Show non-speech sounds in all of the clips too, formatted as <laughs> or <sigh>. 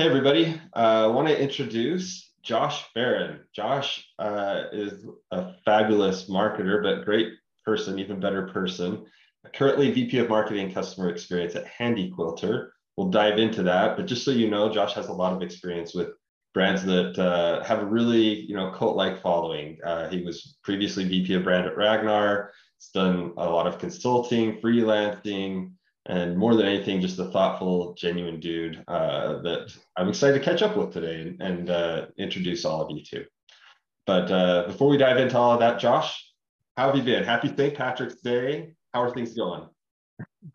Hey, everybody. Uh, I want to introduce Josh Ferrin. Josh uh, is a fabulous marketer, but great person, even better person. Currently VP of Marketing and Customer Experience at Handi Quilter. We'll dive into that, but just so you know, Josh has a lot of experience with brands that uh, have a really, you know, cult-like following. Uh, he was previously VP of Brand at Ragnar. He's done a lot of consulting, freelancing, and more than anything, just a thoughtful, genuine dude uh, that I'm excited to catch up with today and, and uh, introduce all of you to. But uh, before we dive into all of that, Josh, how have you been? Happy St. Patrick's Day. How are things going?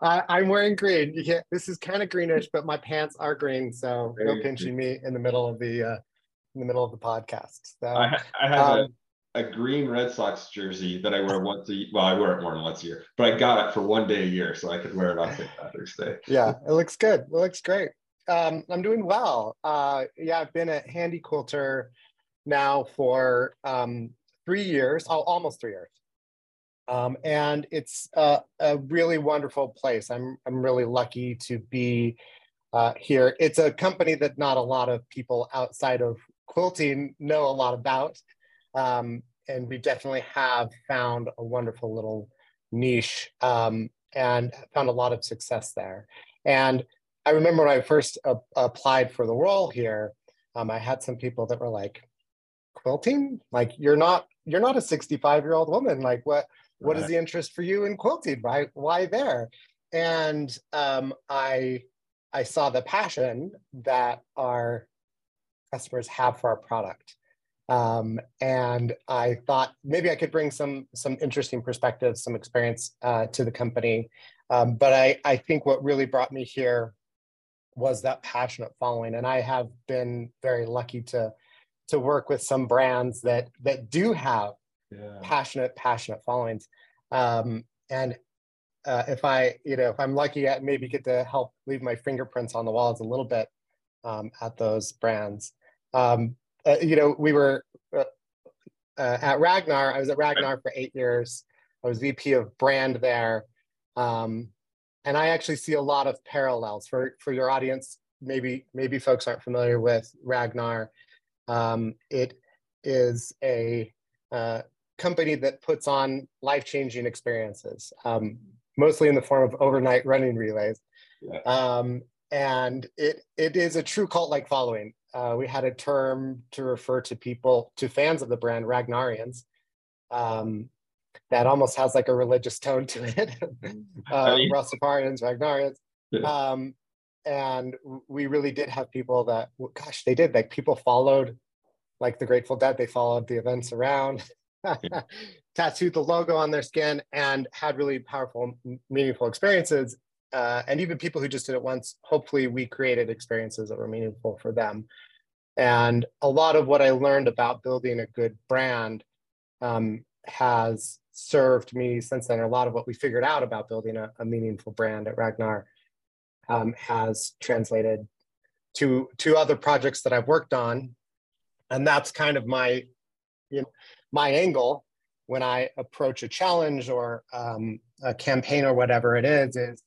I'm wearing green. You can't, this is kind of greenish, but my pants are green, so no pinching me in the middle of the uh, in the middle of the podcast. So, I, I have um, a green Red Sox jersey that I wear once a well, I wear it more than once a year, but I got it for one day a year so I could wear it on St. Patrick's Day. <laughs> yeah, it looks good. It looks great. Um, I'm doing well. Uh, yeah, I've been at Handi Quilter now for um, three years, oh, almost three years. Um, and it's uh, a really wonderful place. I'm, I'm really lucky to be uh, here. It's a company that not a lot of people outside of quilting know a lot about. Um, and we definitely have found a wonderful little niche um, and found a lot of success there. And I remember when I first uh, applied for the role here, um, I had some people that were like, quilting? Like you're not you're not a 65 year old woman. Like what what right. is the interest for you in quilting? Why why there? And um, I I saw the passion that our customers have for our product. Um, and I thought maybe I could bring some some interesting perspectives, some experience uh, to the company. Um, but I, I think what really brought me here was that passionate following, and I have been very lucky to to work with some brands that that do have yeah. passionate passionate followings. Um, and uh, if I you know if I'm lucky, I maybe get to help leave my fingerprints on the walls a little bit um, at those brands. Um, uh, you know, we were uh, uh, at Ragnar. I was at Ragnar for eight years. I was VP of brand there. Um, and I actually see a lot of parallels for, for your audience. Maybe, maybe folks aren't familiar with Ragnar. Um, it is a uh, company that puts on life-changing experiences, um, mostly in the form of overnight running relays. Yeah. Um, and it it is a true cult-like following uh, we had a term to refer to people, to fans of the brand, Ragnarians. Um, that almost has like a religious tone to it. <laughs> uh, Rastafarians, Ragnarians. Um, and we really did have people that, gosh, they did. Like people followed, like the Grateful Dead, they followed the events around, <laughs> tattooed the logo on their skin, and had really powerful, meaningful experiences uh, and even people who just did it once, hopefully we created experiences that were meaningful for them. And a lot of what I learned about building a good brand um, has served me since then. A lot of what we figured out about building a, a meaningful brand at Ragnar um, has translated to to other projects that I've worked on, and that's kind of my you know my angle when I approach a challenge or um, a campaign or whatever it is is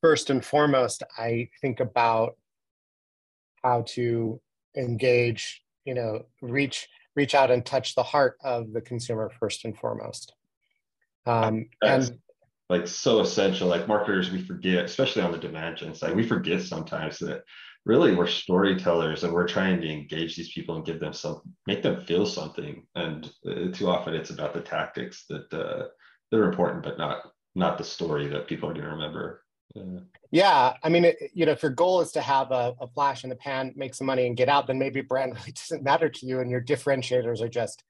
first and foremost, I think about how to engage, you know, reach reach out and touch the heart of the consumer first and foremost. Um, and like so essential. Like marketers, we forget, especially on the demand gen side, we forget sometimes that really we're storytellers and we're trying to engage these people and give them some, make them feel something. And uh, too often it's about the tactics that uh, that are important, but not not the story that people are going to remember. Yeah. I mean, it, you know, if your goal is to have a, a, flash in the pan, make some money and get out, then maybe brand <laughs> really doesn't matter to you and your differentiators are just,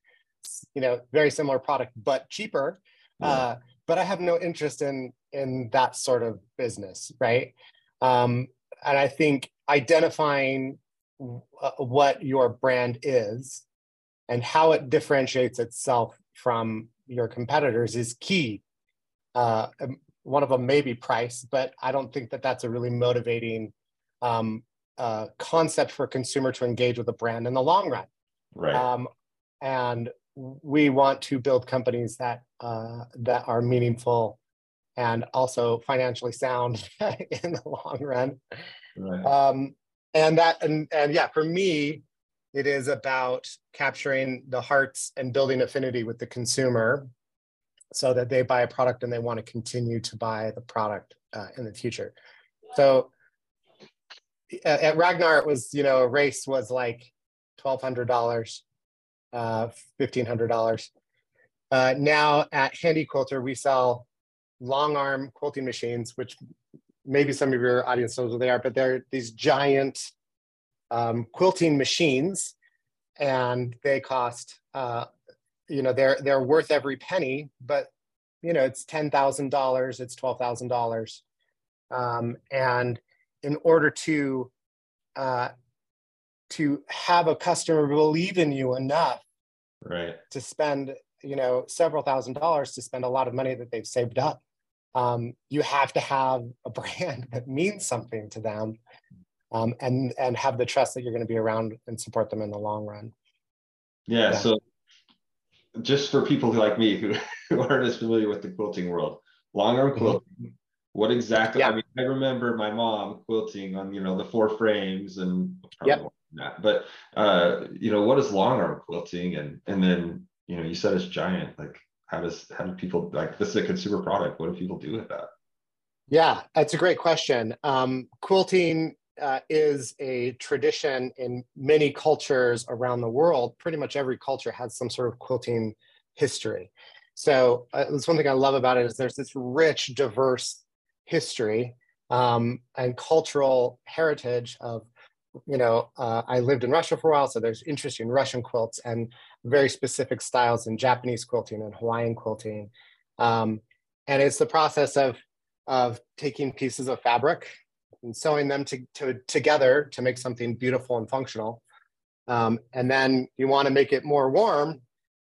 you know, very similar product, but cheaper. Yeah. Uh, but I have no interest in in that sort of business, right? Um, and I think identifying uh, what your brand is and how it differentiates itself from your competitors is key. Uh, one of them may be price, but I don't think that that's a really motivating um, uh, concept for a consumer to engage with a brand in the long run. Right. Um, and we want to build companies that uh, that are meaningful and also financially sound <laughs> in the long run. Right. Um, and that and and yeah, for me, it is about capturing the hearts and building affinity with the consumer so that they buy a product and they want to continue to buy the product uh, in the future. So at Ragnar, it was, you know, a race was like $1,200, uh, $1,500. Uh, now at Handi Quilter, we sell long arm quilting machines, which maybe some of your audience knows what they are, but they're these giant um, quilting machines and they cost, uh, you know, they're, they're worth every penny, but you know, it's $10,000, it's $12,000. Um, and in order to, uh, to have a customer believe in you enough right. to spend, you know, several thousand dollars to spend a lot of money that they've saved up. Um, you have to have a brand <laughs> that means something to them um, and and have the trust that you're going to be around and support them in the long run. Yeah, yeah. So just for people like me who, <laughs> who aren't as familiar with the quilting world, long arm mm-hmm. quilting. Mm-hmm. What exactly? Yeah. I mean, I remember my mom quilting on you know the four frames and yep. that. But uh, you know, what is long arm quilting? And and then you know, you said it's giant. Like, how does how do people like this is a consumer product? What do people do with that? Yeah, that's a great question. Um, quilting uh, is a tradition in many cultures around the world. Pretty much every culture has some sort of quilting history. So uh, that's one thing I love about it is there's this rich, diverse history um, and cultural heritage of, you know, uh, I lived in Russia for a while, so there's interest in Russian quilts and very specific styles in Japanese quilting and Hawaiian quilting. Um, and it's the process of, of taking pieces of fabric and sewing them to, to, together to make something beautiful and functional. Um, and then you want to make it more warm.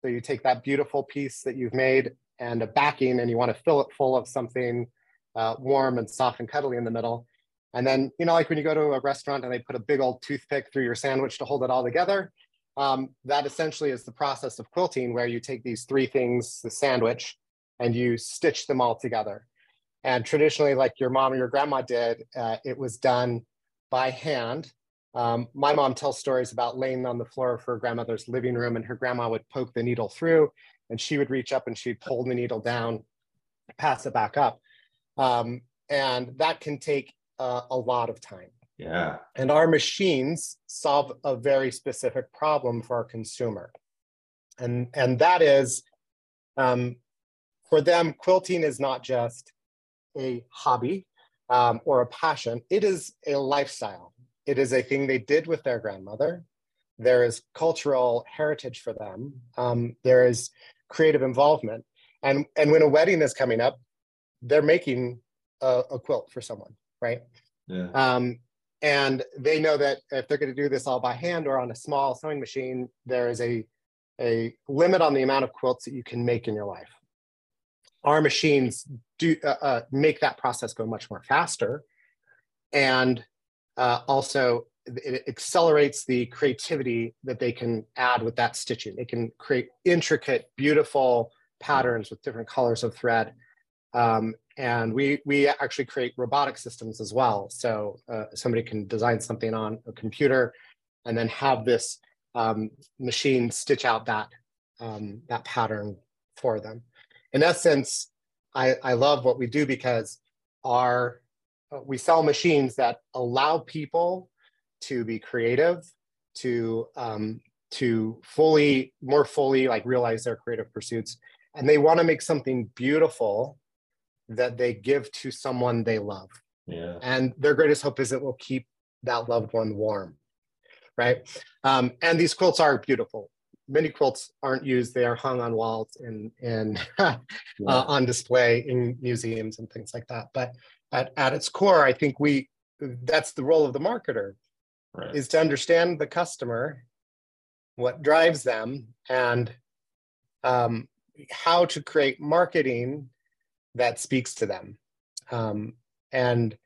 So you take that beautiful piece that you've made and a backing and you want to fill it full of something uh, warm and soft and cuddly in the middle. And then, you know, like when you go to a restaurant and they put a big old toothpick through your sandwich to hold it all together, um, that essentially is the process of quilting where you take these three things, the sandwich, and you stitch them all together. And traditionally, like your mom or your grandma did, uh, it was done by hand. Um, my mom tells stories about laying on the floor of her grandmother's living room, and her grandma would poke the needle through, and she would reach up and she'd pull the needle down, pass it back up. Um, and that can take uh, a lot of time. Yeah. And our machines solve a very specific problem for our consumer. And, and that is um, for them, quilting is not just a hobby um, or a passion, it is a lifestyle. It is a thing they did with their grandmother. There is cultural heritage for them. Um, there is creative involvement. And, and when a wedding is coming up, they're making a, a quilt for someone, right? Yeah. Um, and they know that if they're going to do this all by hand or on a small sewing machine, there is a, a limit on the amount of quilts that you can make in your life our machines do uh, uh, make that process go much more faster. And uh, also it accelerates the creativity that they can add with that stitching. They can create intricate beautiful patterns with different colors of thread. Um, and we we actually create robotic systems as well. So uh, somebody can design something on a computer and then have this um, machine stitch out that um, that pattern for them. In essence, I, I love what we do because our uh, we sell machines that allow people to be creative, to um, to fully more fully like realize their creative pursuits, and they want to make something beautiful that they give to someone they love. Yeah. And their greatest hope is it will keep that loved one warm, right? Um, and these quilts are beautiful many quilts aren't used. They are hung on walls and, and <laughs> uh, on display in museums and things like that. But at, at its core, I think we, that's the role of the marketer right. is to understand the customer, what drives them and um, how to create marketing that speaks to them. Um, and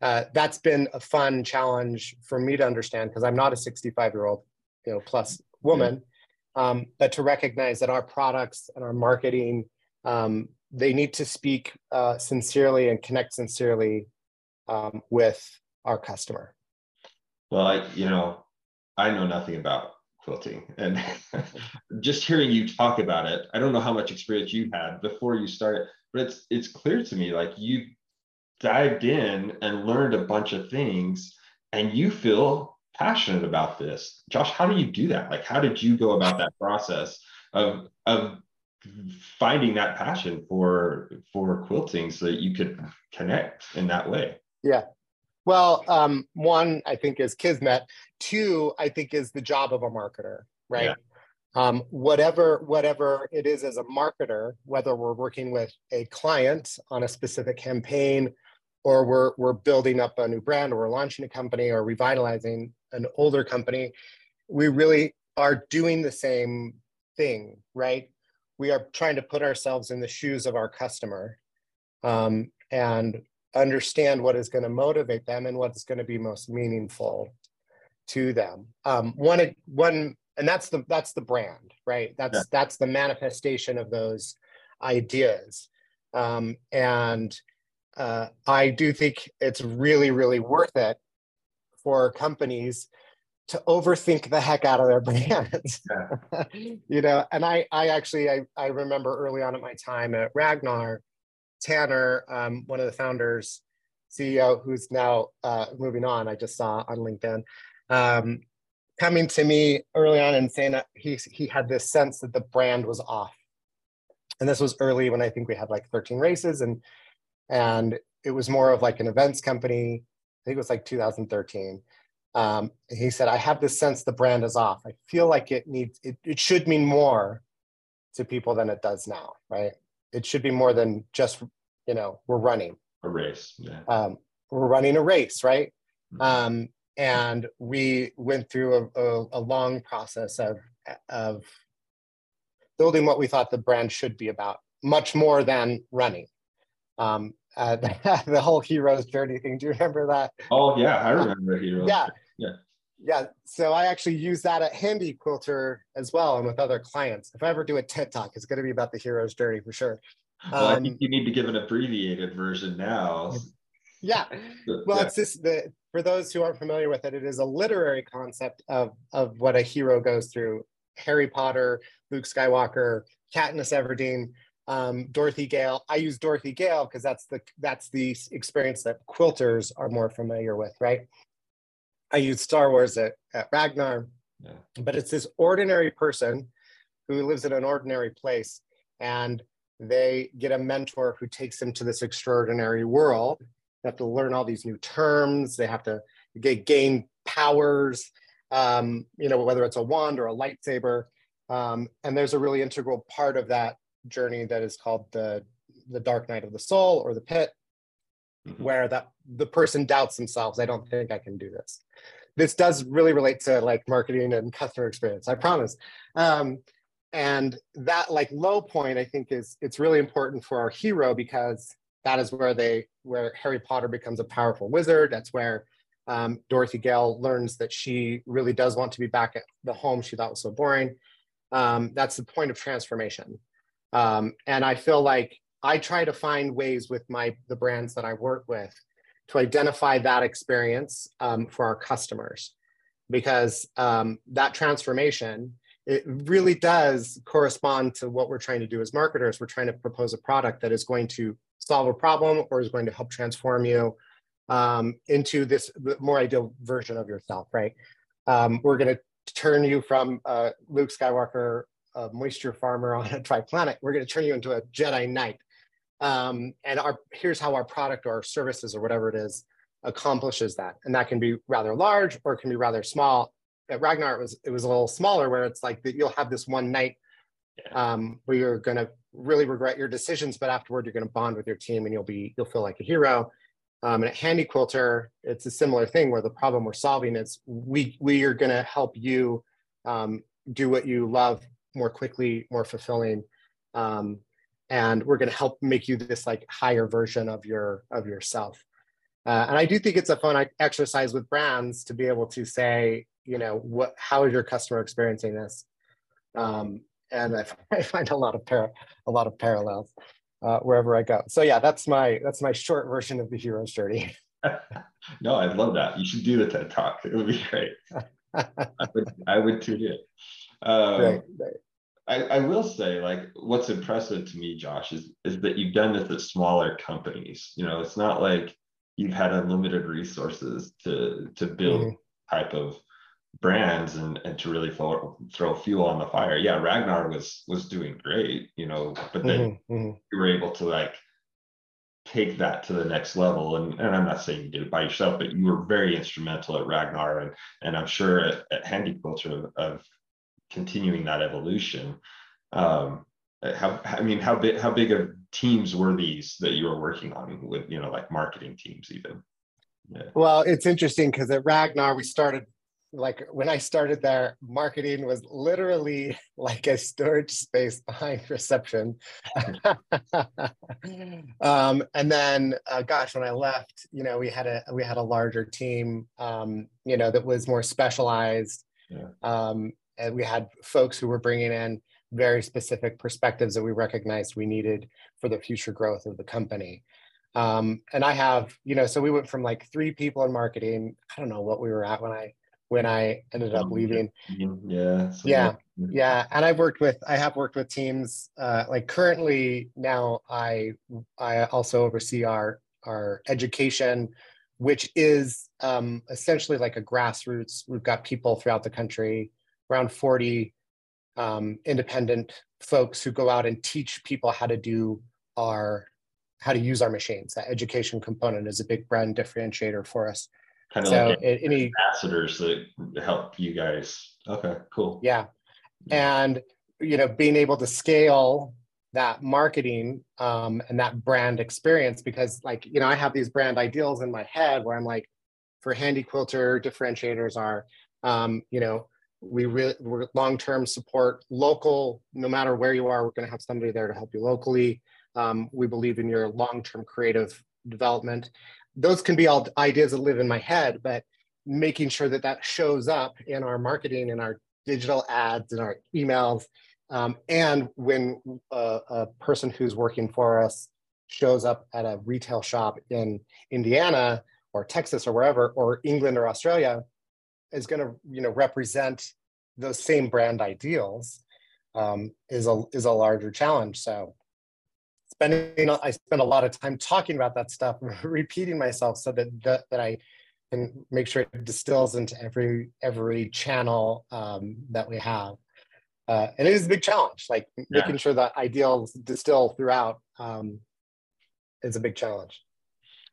uh, that's been a fun challenge for me to understand because I'm not a 65 year old, you know, plus woman um, but to recognize that our products and our marketing, um, they need to speak uh, sincerely and connect sincerely um, with our customer. Well, I, you know, I know nothing about quilting and <laughs> just hearing you talk about it, I don't know how much experience you had before you started, but it's it's clear to me like you dived in and learned a bunch of things and you feel passionate about this. Josh, how do you do that? Like how did you go about that process of of finding that passion for for quilting so that you could connect in that way? Yeah. Well, um, one, I think is Kismet. Two, I think is the job of a marketer, right? Yeah. Um, whatever whatever it is as a marketer, whether we're working with a client on a specific campaign, or we're we're building up a new brand, or we're launching a company, or revitalizing an older company, we really are doing the same thing, right? We are trying to put ourselves in the shoes of our customer, um, and understand what is going to motivate them and what is going to be most meaningful to them. Um, one, one, and that's the that's the brand, right? That's yeah. that's the manifestation of those ideas. Um, and uh, I do think it's really, really worth it for companies to overthink the heck out of their brands. <laughs> Yeah. <laughs> you know, and I I actually I, I remember early on at my time at Ragnar, Tanner, um, one of the founders, CEO, who's now uh, moving on, I just saw on LinkedIn, um, coming to me early on and saying that he, he had this sense that the brand was off. And this was early when I think we had like 13 races and and it was more of like an events company. I think it was like 2013. Um, he said, I have this sense the brand is off. I feel like it needs, it, it should mean more to people than it does now, right? it should be more than just you know we're running a race yeah um, we're running a race right mm-hmm. um, and we went through a, a, a, long process of of building what we thought the brand should be about much more than running um, uh, <laughs> the whole hero's journey thing. Do you remember that? Oh yeah i remember heroes yeah. yeah. Yeah so i actually use that at handi quilter as well and with other clients. If i ever do a ted talk it's going to be about the hero's journey for sure. Well um, i think you need to give an abbreviated version now. Yeah. <laughs> Well yeah. it's just the for those who aren't familiar with it it is a literary concept of of what a hero goes through. Harry potter luke skywalker katniss everdeen um, dorothy gale i use dorothy gale because that's the that's the experience that quilters are more familiar with right I use Star Wars at, at Ragnar, yeah. but it's this ordinary person who lives in an ordinary place and they get a mentor who takes them to this extraordinary world. They have to learn all these new terms. They have to get, gain powers, um, you know, whether it's a wand or a lightsaber. Um, and there's a really integral part of that journey that is called the, the dark night of the soul or the pit, mm-hmm. where that the person doubts themselves. I don't think I can do this. This does really relate to like marketing and customer experience i promise. Um, and that like low point i think is it's really important for our hero because that is where they where harry potter becomes a powerful wizard. That's where um, dorothy gale learns that she really does want to be back at the home she thought was so boring. Um, that's the point of transformation um, and i feel like i try to find ways with my the brands that i work with to identify that experience um, for our customers. Because um, that transformation it really does correspond to what we're trying to do as marketers. We're trying to propose a product that is going to solve a problem or is going to help transform you um, into this more ideal version of yourself right? Um, we're going to turn you from uh, luke skywalker a moisture farmer on a dry planet we're going to turn you into a jedi knight um, and our here's how our product or our services or whatever it is accomplishes that. And that can be rather large or it can be rather small. At Ragnar, it was it was a little smaller where it's like that you'll have this one night um, where you're going to really regret your decisions, but afterward you're going to bond with your team and you'll be you'll feel like a hero. Um, and at Handi Quilter, it's a similar thing where the problem we're solving is we we are going to help you um, do what you love more quickly, more fulfilling, um, and we're going to help make you this like higher version of your of yourself uh, and i do think it's a fun exercise with brands to be able to say you know what how is your customer experiencing this um, and I, <laughs> I, find a lot of par- a lot of parallels uh, wherever i go so yeah that's my that's my short version of the hero's journey <laughs> no, I'd love that. You should do the TED Talk. It would be great. <laughs> I would, I would tune in. Um, right, right. I, I will say, like, what's impressive to me, Josh, is is that you've done this at smaller companies. You know, it's not like you've had unlimited resources to to build mm-hmm. type of brands and and to really throw, throw fuel on the fire. Yeah, Ragnar was was doing great, you know, but then mm-hmm. mm-hmm. you were able to like take that to the next level. And, and I'm not saying you did it by yourself, but you were very instrumental at Ragnar and and I'm sure at, at Handi Quilter of, of continuing that evolution. Um, how I mean, how big how big of teams were these that you were working on with you know like marketing teams even? Yeah. Well, it's interesting because at Ragnar we started like when I started there, marketing was literally <laughs> like a storage space behind <laughs> reception. <laughs> um, and then, uh, gosh, when I left, you know, we had a we had a larger team, um, you know, that was more specialized. Yeah. Um, and we had folks who were bringing in very specific perspectives that we recognized we needed for the future growth of the company. Um, and I have, you know, so we went from like three people in marketing. I don't know what we were at when I when I ended up leaving. Yeah. Yeah. Yeah. And I've worked with, I have worked with teams, uh, like currently now I, I also oversee our, our education, which is um, essentially like a grassroots. We've got people throughout the country, around 40 um, independent folks who go out and teach people how to do our, how to use our machines. That education component is a big brand differentiator for us kind of so like any ambassadors that help you guys. Okay, cool. Yeah. And you know, being able to scale that marketing um, and that brand experience because like you know i have these brand ideals in my head where i'm like for handi quilter differentiators are um, you know we really we're long-term support local no matter where you are we're going to have somebody there to help you locally um, we believe in your long-term creative development those can be all ideas that live in my head, but making sure that that shows up in our marketing and our digital ads and our emails. Um, and when a, a, person who's working for us shows up at a retail shop in Indiana or Texas or wherever, or England or Australia, is going to you know represent those same brand ideals um, is a is a larger challenge. So spending I spend a lot of time talking about that stuff, <laughs> repeating myself so that that, that I can make sure it distills into every every channel um, that we have. Uh, and it is a big challenge, like yeah. making sure that ideals distill throughout um, is a big challenge.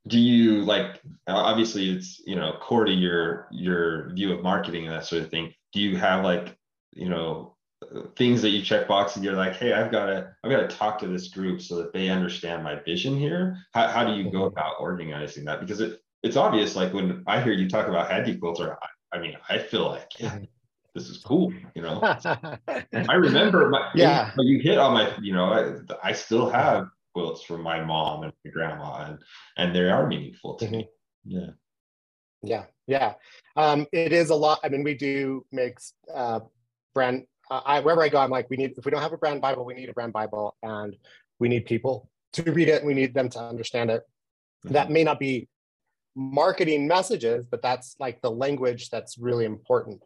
Do you like obviously it's you know core to your your view of marketing and that sort of thing. Do you have like you know things that you check box and you're like, hey, I've got to I've got to talk to this group so that they understand my vision here. How, how do you go mm-hmm. about organizing that? Because it it's obvious. Like when I hear you talk about handi quilter, I, I mean, I feel like yeah, mm-hmm. this is cool. You know, <laughs> I remember my yeah. You hit on my you know I, I still have quilts from my mom and my grandma and and they are meaningful to mm-hmm. me. Yeah. Yeah, yeah. Um, it is a lot. I mean, we do make uh, brand uh, I, wherever I go, I'm like, we need, if we don't have a brand Bible, we need a brand Bible and we need people to read it. We need them to understand it. Mm-hmm. That may not be marketing messages, but that's like the language that's really important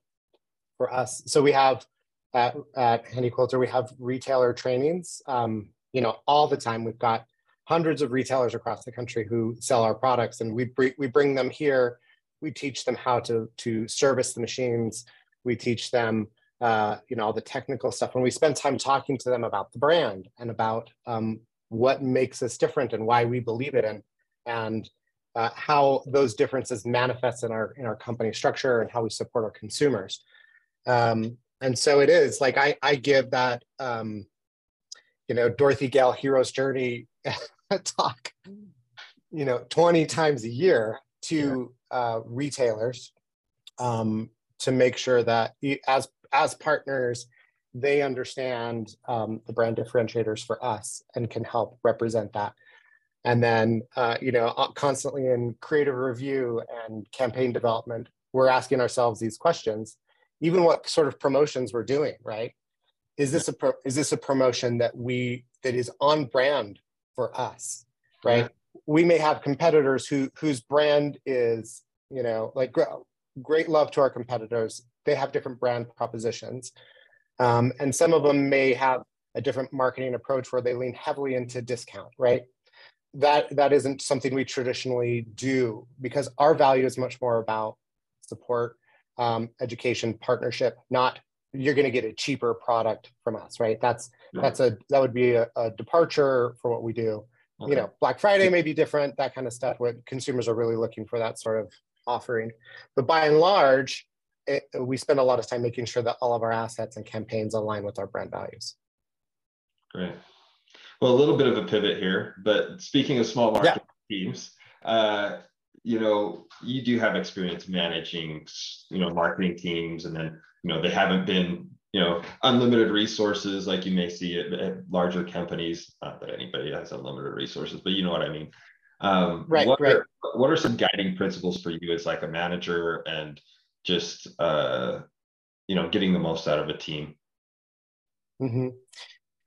for us. So we have at, at Handi Quilter, we have retailer trainings, um, you know, all the time. We've got hundreds of retailers across the country who sell our products and we, br- we bring them here. We teach them how to, to service the machines. We teach them uh, you know, all the technical stuff. and we spend time talking to them about the brand and about um, what makes us different and why we believe it and and uh, how those differences manifest in our in our company structure and how we support our consumers. Um, and so it is like I I give that um, you know Dorothy Gale Hero's Journey <laughs> talk, you know, 20 times a year to uh, retailers um, to make sure that as as partners, they understand um, the brand differentiators for us and can help represent that. And then, uh, you know, uh, constantly in creative review and campaign development, we're asking ourselves these questions, even what sort of promotions we're doing, right? Is this a pro- is this a promotion that we that is on brand for us, right? we may have competitors who whose brand is you know like great love to our competitors. They have different brand propositions. Um, and some of them may have a different marketing approach where they lean heavily into discount right? That that isn't something we traditionally do because our value is much more about support um, education partnership not you're going to get a cheaper product from us right? That's that's a that would be a, a departure for what we do. Okay. you know black friday may be different that kind of stuff what consumers are really looking for that sort of offering. But by and large it, we spend a lot of time making sure that all of our assets and campaigns align with our brand values. Great. Well a little bit of a pivot here but speaking of small market yeah. teams uh, you know you do have experience managing you know marketing teams and then you know they haven't been you know unlimited resources like you may see at, at larger companies. Not that anybody has unlimited resources but you know what i mean. Um, right what right. are, what are some guiding principles for you as like a manager and just uh, you know getting the most out of a team? Mm-hmm.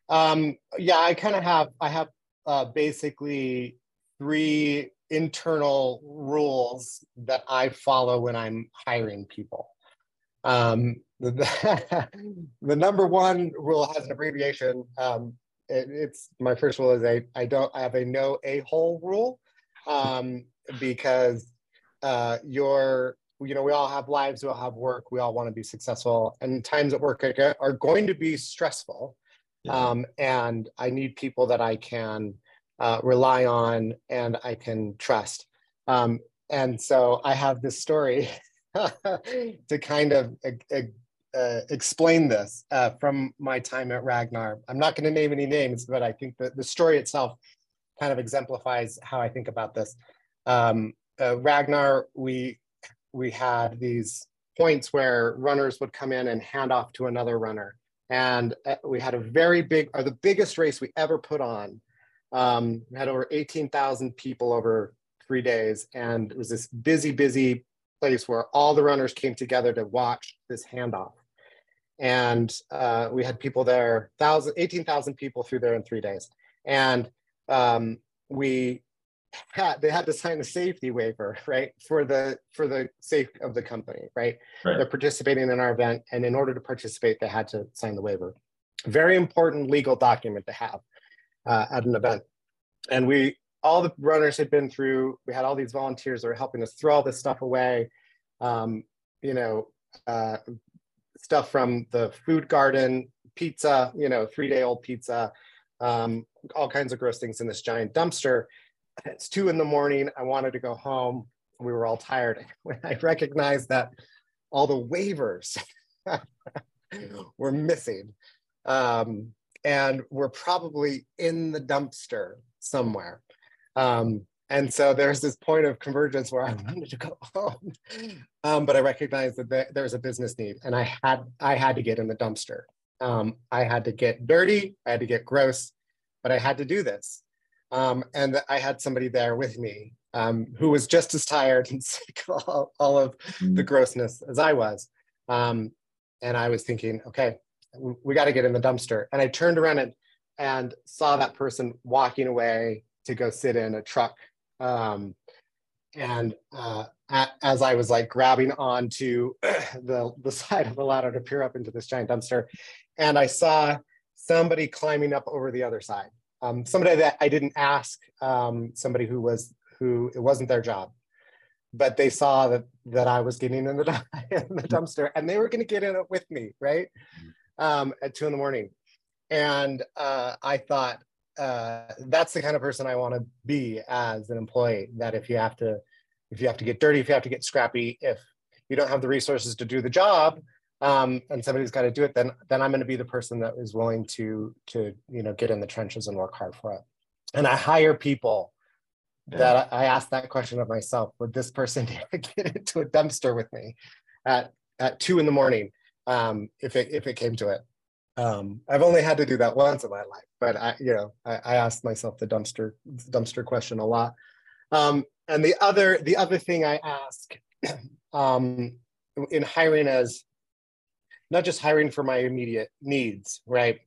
um, yeah i kind of have i have uh, basically three internal rules that i follow when i'm hiring people um, the, <laughs> the number one rule has an abbreviation. Um, it, it's my first rule is I, I don't I have a no a hole rule um, because uh, you're you know we all have lives, we all have work, we all want to be successful, and times at work are going to be stressful. Yeah. Um, and I need people that I can uh, rely on and I can trust. Um, and so I have this story <laughs> to kind of uh, explain this uh, from my time at Ragnar. I'm not going to name any names, but I think that the story itself kind of exemplifies how I think about this. Um, uh, Ragnar, we we had these points where runners would come in and hand off to another runner, and uh, we had a very big, or the biggest race we ever put on. Um, we had over 18,000 people over three days, and it was this busy, busy place where all the runners came together to watch this handoff. And uh, we had people there, 18,000 people through there in three days. And um, we had, they had to sign a safety waiver, right? For the, for the sake of the company, right? right? They're participating in our event. And in order to participate, they had to sign the waiver. Very important legal document to have uh, at an event. And we all the runners had been through. We had all these volunteers that were helping us throw all this stuff away. Um, you know, uh, stuff from the food garden, pizza, you know, three day old pizza, um, all kinds of gross things in this giant dumpster. It's two in the morning. I wanted to go home. We were all tired. <laughs> I recognized that all the waivers <laughs> were missing um, and were probably in the dumpster somewhere. Um, and so there's this point of convergence where I wanted to go home, um, but I recognized that there was a business need, and I had I had to get in the dumpster. Um, I had to get dirty, I had to get gross, but I had to do this, um, and I had somebody there with me um, who was just as tired and <laughs> sick of all, all of the mm-hmm. grossness as I was, um, and I was thinking, okay, we, got to get in the dumpster, and I turned around and and saw that person walking away to go sit in a truck. Um, and uh, as I was like grabbing onto <clears throat> the, the side of the ladder to peer up into this giant dumpster, and I saw somebody climbing up over the other side. Um, somebody that I didn't ask, um, somebody who was who it wasn't their job, but they saw that that I was getting in the, <laughs> in the dumpster, and they were going to get in it with me, right? Um, at two in the morning, and uh, I thought, uh, that's the kind of person I want to be as an employee. That if you have to, if you have to get dirty, if you have to get scrappy, if you don't have the resources to do the job, um, and somebody's got to do it, then then I'm going to be the person that is willing to to you know get in the trenches and work hard for it. And I hire people yeah. that I, I ask that question of myself: Would this person <laughs> get into a dumpster with me at at two in the morning um, if it if it came to it? Um, I've only had to do that once in my life, but I, you know, I, I asked myself the dumpster dumpster question a lot. Um, and the other the other thing I ask <clears throat> um, in hiring as not just hiring for my immediate needs, right?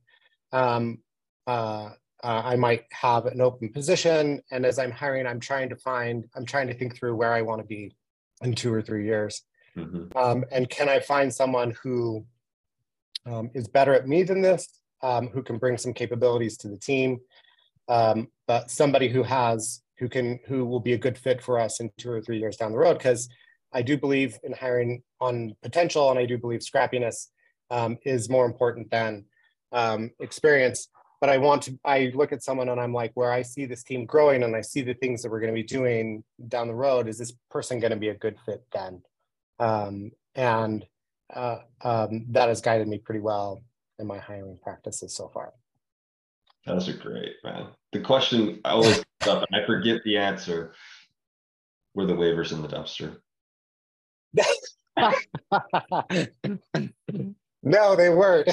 Um, uh, uh, I might have an open position. And as I'm hiring, I'm trying to find, I'm trying to think through where I want to be in two or three years. Mm-hmm. Um, and can I find someone who um, is better at me than this, um, who can bring some capabilities to the team, um, but somebody who has, who can, who will be a good fit for us in two or three years down the road? Because I do believe in hiring on potential, and I do believe scrappiness um, is more important than um, experience but I want to, I look at someone and I'm like, where I see this team growing and I see the things that we're going to be doing down the road, is this person going to be a good fit then? Um, and uh, um, that has guided me pretty well in my hiring practices so far. Those are great, man. The question I always <laughs> up and I forget the answer. Were the waivers in the dumpster? <laughs> no, they weren't.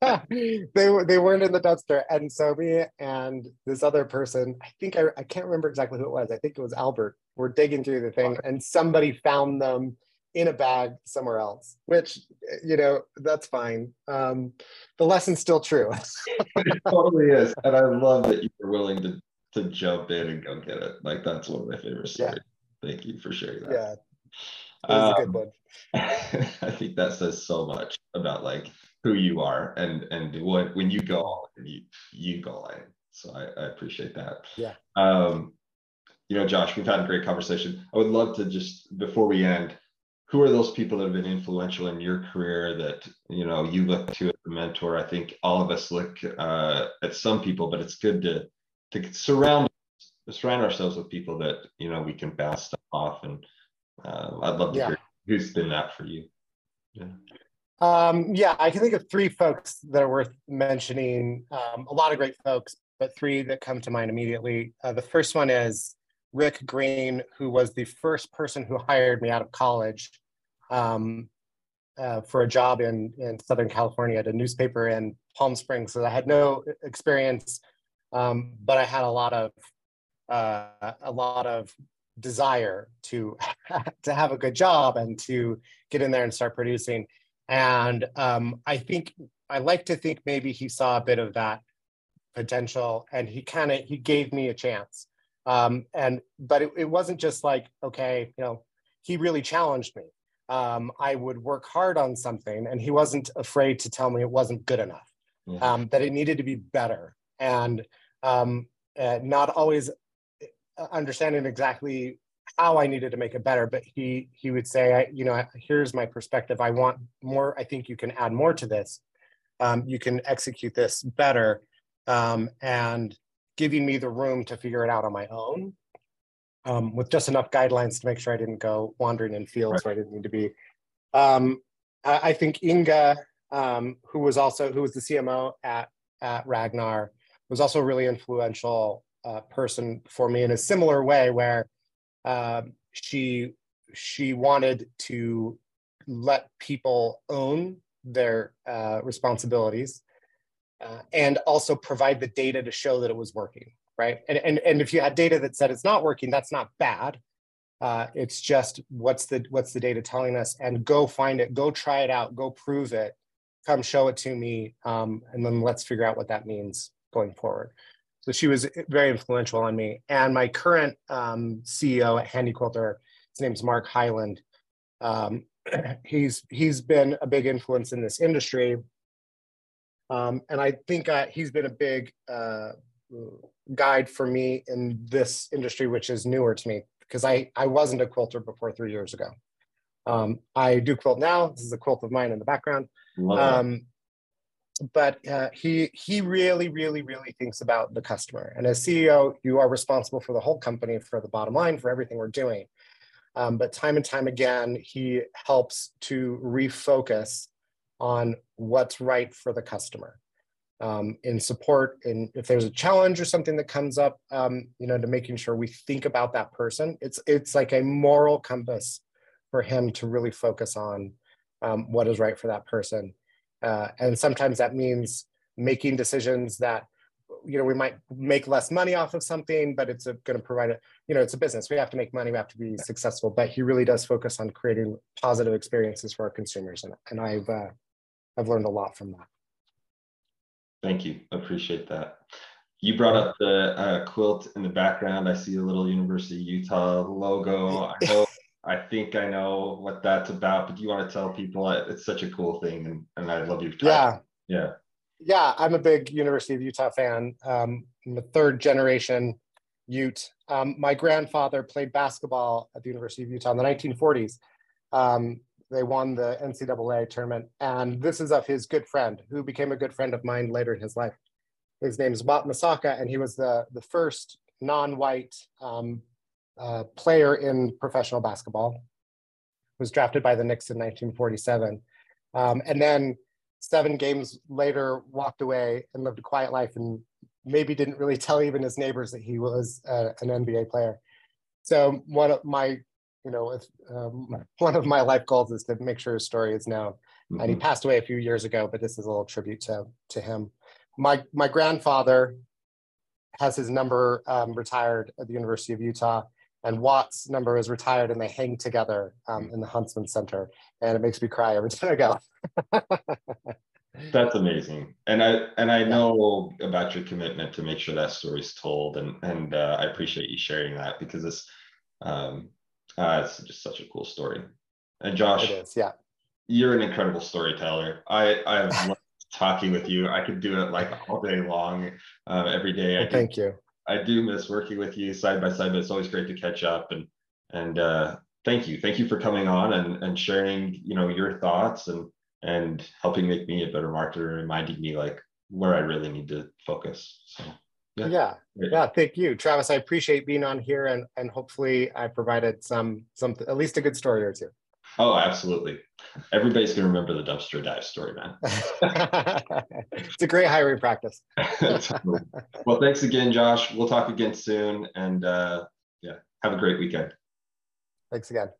<laughs> they were they weren't in the dumpster, and so me and this other person, I think I, I can't remember exactly who it was. I think it was Albert. We're digging through the thing, and somebody found them in a bag somewhere else. Which you know that's fine. Um, the lesson's still true. <laughs> it totally is, and I love that you were willing to to jump in and go get it. Like that's one of my favorite stories. Yeah. Thank you for sharing that. Yeah, um, a good um, one. <laughs> I think that says so much about like who you are and and what when you go in, you you go in. So I, I appreciate that. Yeah. Um, you know, Josh, we've had a great conversation. I would love to just before we end, who are those people that have been influential in your career that you know you look to as a mentor? I think all of us look uh, at some people, but it's good to to surround surround ourselves with people that you know we can bounce stuff off. And uh, I'd love to yeah. hear who's been that for you. Yeah. Um, yeah, I can think of three folks that are worth mentioning. Um, a lot of great folks, but three that come to mind immediately. Uh, the first one is Rick Green, who was the first person who hired me out of college um, uh, for a job in, in Southern California at a newspaper in Palm Springs. So I had no experience, um, but I had a lot of uh, a lot of desire to <laughs> to have a good job and to get in there and start producing. And um, I think I like to think maybe he saw a bit of that potential and he kind of he gave me a chance. Um, and but it, it, wasn't just like, okay, you know, he really challenged me. Um, I would work hard on something and he wasn't afraid to tell me it wasn't good enough, yeah. Um, that it needed to be better. And um, uh, not always uh, understanding exactly how I needed to make it better. But he he would say, I, you know, here's my perspective. I want more. I think you can add more to this. Um, you can execute this better, um, and giving me the room to figure it out on my own, um, with just enough guidelines to make sure I didn't go wandering in fields right. where I didn't need to be. Um, I, I, think Inga, um, who was also who was the CMO at at Ragnar, was also a really influential uh, person for me in a similar way, where um, she she wanted to let people own their uh, responsibilities uh, and also provide the data to show that it was working right and, and and if you had data that said it's not working that's not bad uh, it's just what's the what's the data telling us and go find it go try it out go prove it come show it to me um, and then let's figure out what that means going forward so she was very influential on me. And my current um, CEO at Handi Quilter, his name's Mark Highland. Um, <clears throat> he's he's been a big influence in this industry, um, and I think uh, he's been a big uh, guide for me in this industry, which is newer to me because I I wasn't a quilter before three years ago. Um, I do quilt now. This is a quilt of mine in the background. Um, but uh, he he really really really thinks about the customer and as ceo you are responsible for the whole company for the bottom line for everything we're doing um, but time and time again he helps to refocus on what's right for the customer. Um, in support in if there's a challenge or something that comes up um, you know to making sure we think about that person it's it's like a moral compass for him to really focus on um, what is right for that person. Uh, and sometimes that means making decisions that you know we might make less money off of something but it's going to provide a you know it's a business. We have to make money we have to be successful but he really does focus on creating positive experiences for our consumers. And, and i've uh, i've learned a lot from that thank you appreciate that you brought up the uh, quilt in the background. I see a little University of Utah logo. I <laughs> know, I think I know what that's about, but do you want to tell people it's such a cool thing and, and I love you. Yeah. Yeah. Yeah. I'm a big University of Utah fan. Um, I'm a third generation Ute. Um, my grandfather played basketball at the University of Utah in the 1940s. Um, they won the NCAA tournament, and this is of his good friend, who became a good friend of mine later in his life. His name is Wat Misaka, and he was the, the first non-white um, uh, player in professional basketball. Was drafted by the Knicks in 1947, um, and then seven games later walked away and lived a quiet life, and maybe didn't really <laughs> tell even his neighbors that he was uh, an NBA player. So one of my you know, if, um, <laughs> one of my life goals is to make sure his story is known. Mm-hmm. And he mm-hmm. passed away a few years ago, but this is a little tribute to to him. My my grandfather has his number um, retired at the University of Utah, and Wat's number is retired, and they hang together um, in the Huntsman Center, and it makes me cry every <laughs> time I go. That's amazing, and I and I know about your commitment to make sure that story's told, and and uh, I appreciate you sharing that because it's um, uh, it's just such a cool story. And Josh, is, yeah. You're an incredible storyteller. I I <laughs> love talking with you. I could do it like all day long, um, every day. Well, thank you. I do miss working with you side by side, but it's always great to catch up and and uh, thank you, thank you for coming on and and sharing you know your thoughts and and helping make me a better marketer, and reminding me like where I really need to focus. So. Yeah. yeah. Thank you, Travis. I appreciate being on here, and and hopefully I provided some some at least a good story or two. Oh, absolutely. Everybody's gonna remember the dumpster dive story, man. <laughs> it's a great hiring practice. <laughs> <laughs> well, thanks again, Josh. We'll talk again soon, and uh, yeah, have a great weekend. Thanks again.